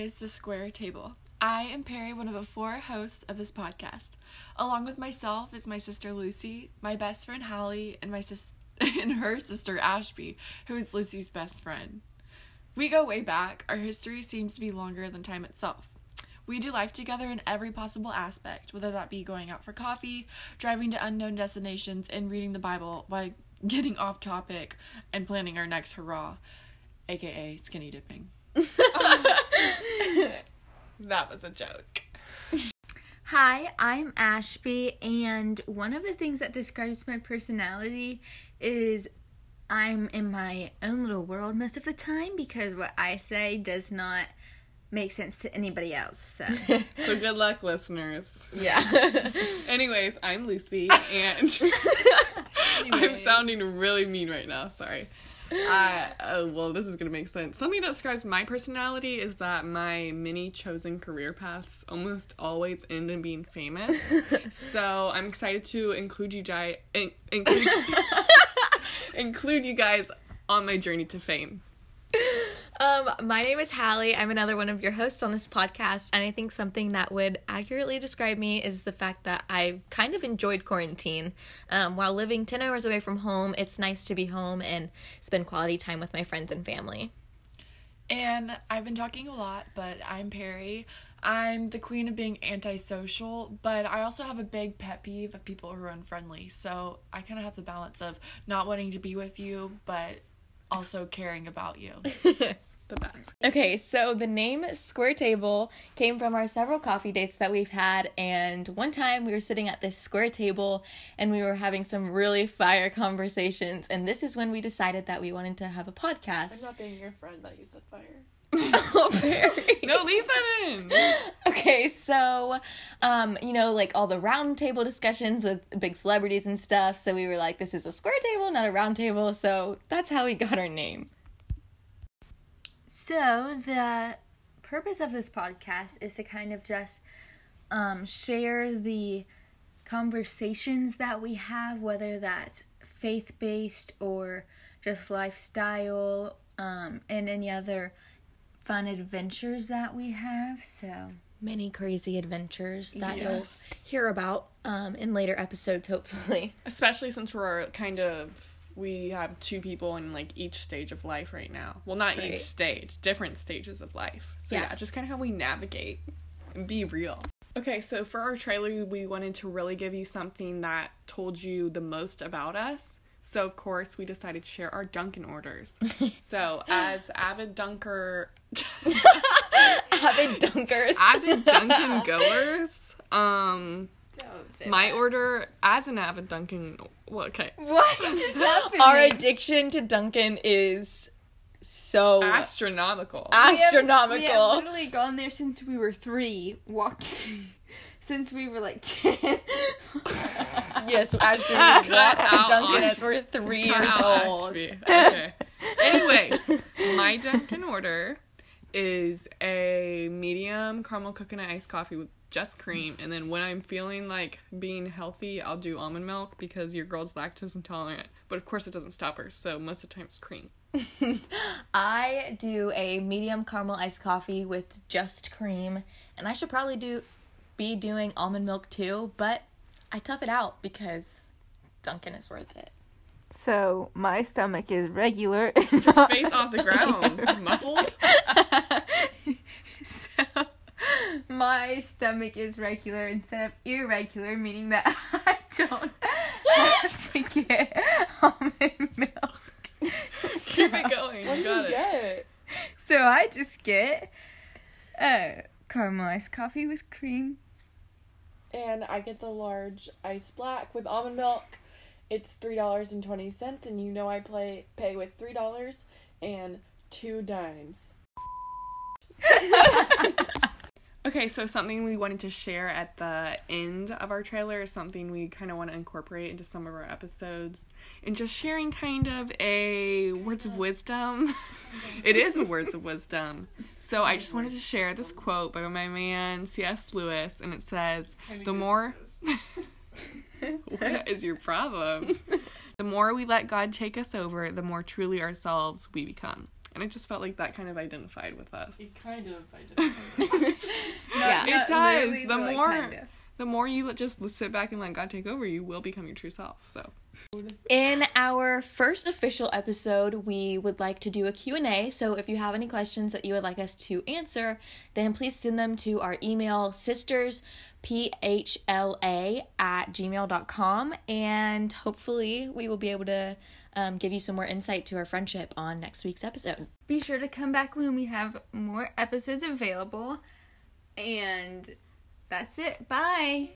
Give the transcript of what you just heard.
is The Square Table. I am Perry, one of the four hosts of this podcast. Along with myself is my sister Lucy, my best friend Hallie, and my sis- and her sister Ashby, who is Lucy's best friend. We go way back. Our history seems to be longer than time itself. We do life together in every possible aspect, whether that be going out for coffee, driving to unknown destinations, and reading the Bible while getting off topic and planning our next hurrah, aka skinny dipping. That was a joke. Hi, I'm Ashby, and one of the things that describes my personality is I'm in my own little world most of the time because what I say does not make sense to anybody else. So, So good luck, listeners. yeah. Anyways, I'm Lucy, and I'm sounding really mean right now. Sorry. Uh, oh, well, this is gonna make sense. Something that describes my personality is that my many chosen career paths almost always end in being famous. so I'm excited to include you, in, include, include you guys on my journey to fame. Um, my name is Hallie. I'm another one of your hosts on this podcast, and I think something that would accurately describe me is the fact that I kind of enjoyed quarantine. Um, while living 10 hours away from home, it's nice to be home and spend quality time with my friends and family. And I've been talking a lot, but I'm Perry. I'm the queen of being antisocial, but I also have a big pet peeve of people who are unfriendly. So I kind of have the balance of not wanting to be with you, but also caring about you. The best. Okay, so the name Square Table came from our several coffee dates that we've had, and one time we were sitting at this square table and we were having some really fire conversations, and this is when we decided that we wanted to have a podcast. I'm not being your friend that you said fire. Oh, very. No, leave that in. Okay, so, um, you know, like all the round table discussions with big celebrities and stuff. So we were like, this is a square table, not a round table. So that's how we got our name. So, the purpose of this podcast is to kind of just um, share the conversations that we have, whether that's faith based or just lifestyle, um, and any other fun adventures that we have. So, Many crazy adventures that Yes. you'll hear about um, in later episodes, hopefully. especially since we're kind of we have two people in like each stage of life right now well not Right. each stage different stages of life so yeah, Yeah. just kind of how we navigate and be real okay so for our trailer we wanted to really give you something that told you the most about us so of course we decided to share our dunkin orders so as avid dunker Avid dunkers. avid dunkin goers um Don't say my order as an avid dunkin well, okay what just happened? Our addiction to Dunkin' is so astronomical We have- astronomical. We have literally gone there since we were three. Walked since we were like ten. yes, Ashby Cut walked to out Dunkin' as we're three years old. Ashby. Okay. Anyways, my Dunkin' order is a medium caramel coconut iced coffee with just cream, and then when I'm feeling like being healthy, I'll do almond milk because your girl's lactose intolerant. But of course, it doesn't stop her, so most of the time it's cream. I do a medium caramel iced coffee with just cream, and I should probably do be doing almond milk too, but I tough it out because Dunkin' is worth it. So my stomach is regular. Face off the ground, muffled. so my stomach is regular instead of irregular, meaning that I don't have to get almond milk. Keep it going. You got it. Get So I just get uh, caramelized coffee with cream. and I get the large ice black with almond milk. It's three dollars and twenty cents, and you know I play pay with three dollars and two dimes. Okay, so something we wanted to share at the end of our trailer is something we kind of want to incorporate into some of our episodes and just sharing kind of a words of wisdom. it is a words of wisdom. So I just wanted to share this quote by my man C.S. Lewis, and it says, The more. what is your problem? The more we let God take us over, the more truly ourselves we become. And it just felt like that kind of identified with us. It kind of identifies. Yeah. It does. The but, like, more- kinda. The more you just sit back and let God take over, you will become your true self. So In our first official episode, we would like to do a Q&A. So if you have any questions that you would like us to answer, then please send them to our email sisterspHLA at gmail.com. And hopefully we will be able to um, give you some more insight to our friendship on next week's episode. Be sure to come back when we have more episodes available. And that's it. Bye.